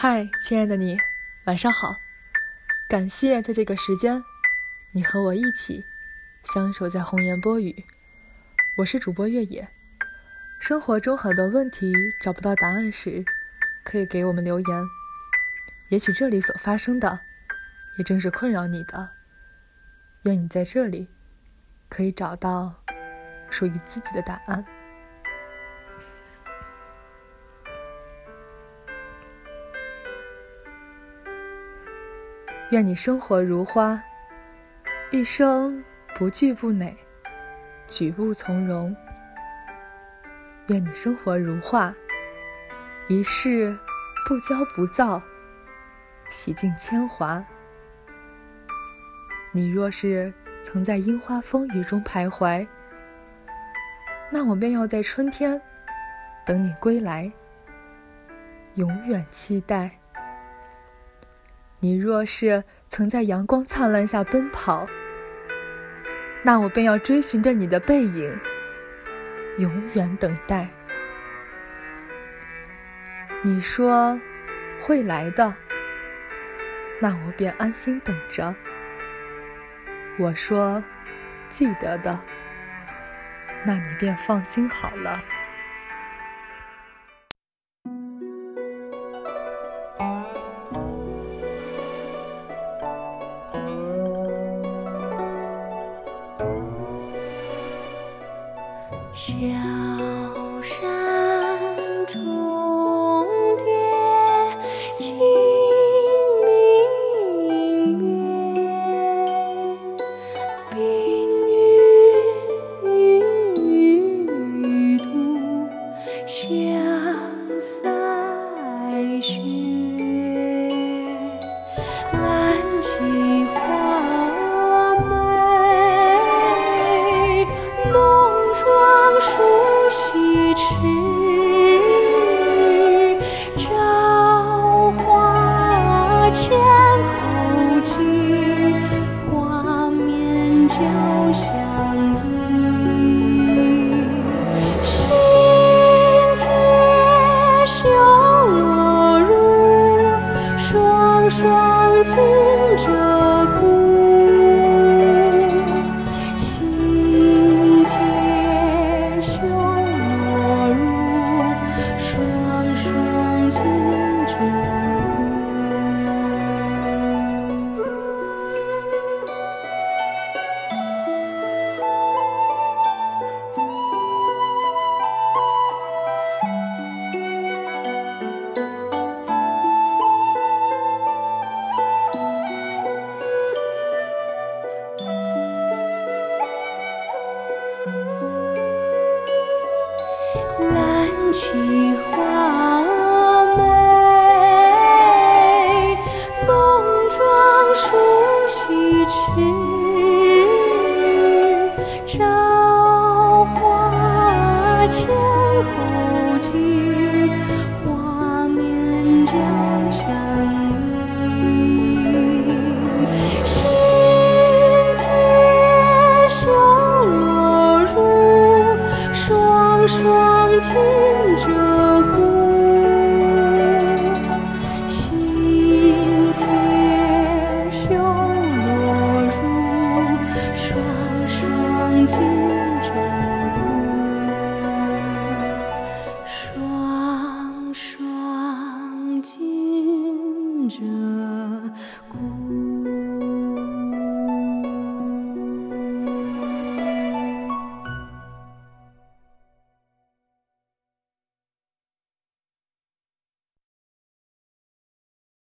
嗨，亲爱的你，晚上好！感谢在这个时间，你和我一起相守在红颜波语。我是主播越野。生活中很多问题找不到答案时，可以给我们留言。也许这里所发生的，也正是困扰你的。愿你在这里可以找到属于自己的答案。愿你生活如花，一生不惧不馁，举步从容。愿你生活如画，一世不骄不躁，洗尽铅华。你若是曾在樱花风雨中徘徊，那我便要在春天等你归来，永远期待。你若是曾在阳光灿烂下奔跑，那我便要追寻着你的背影，永远等待。你说会来的，那我便安心等着。我说记得的，那你便放心好了。小山重叠金明灭冰云欲度香腮雪双亲折情。紧鹧鸪。双双金鹧鸪。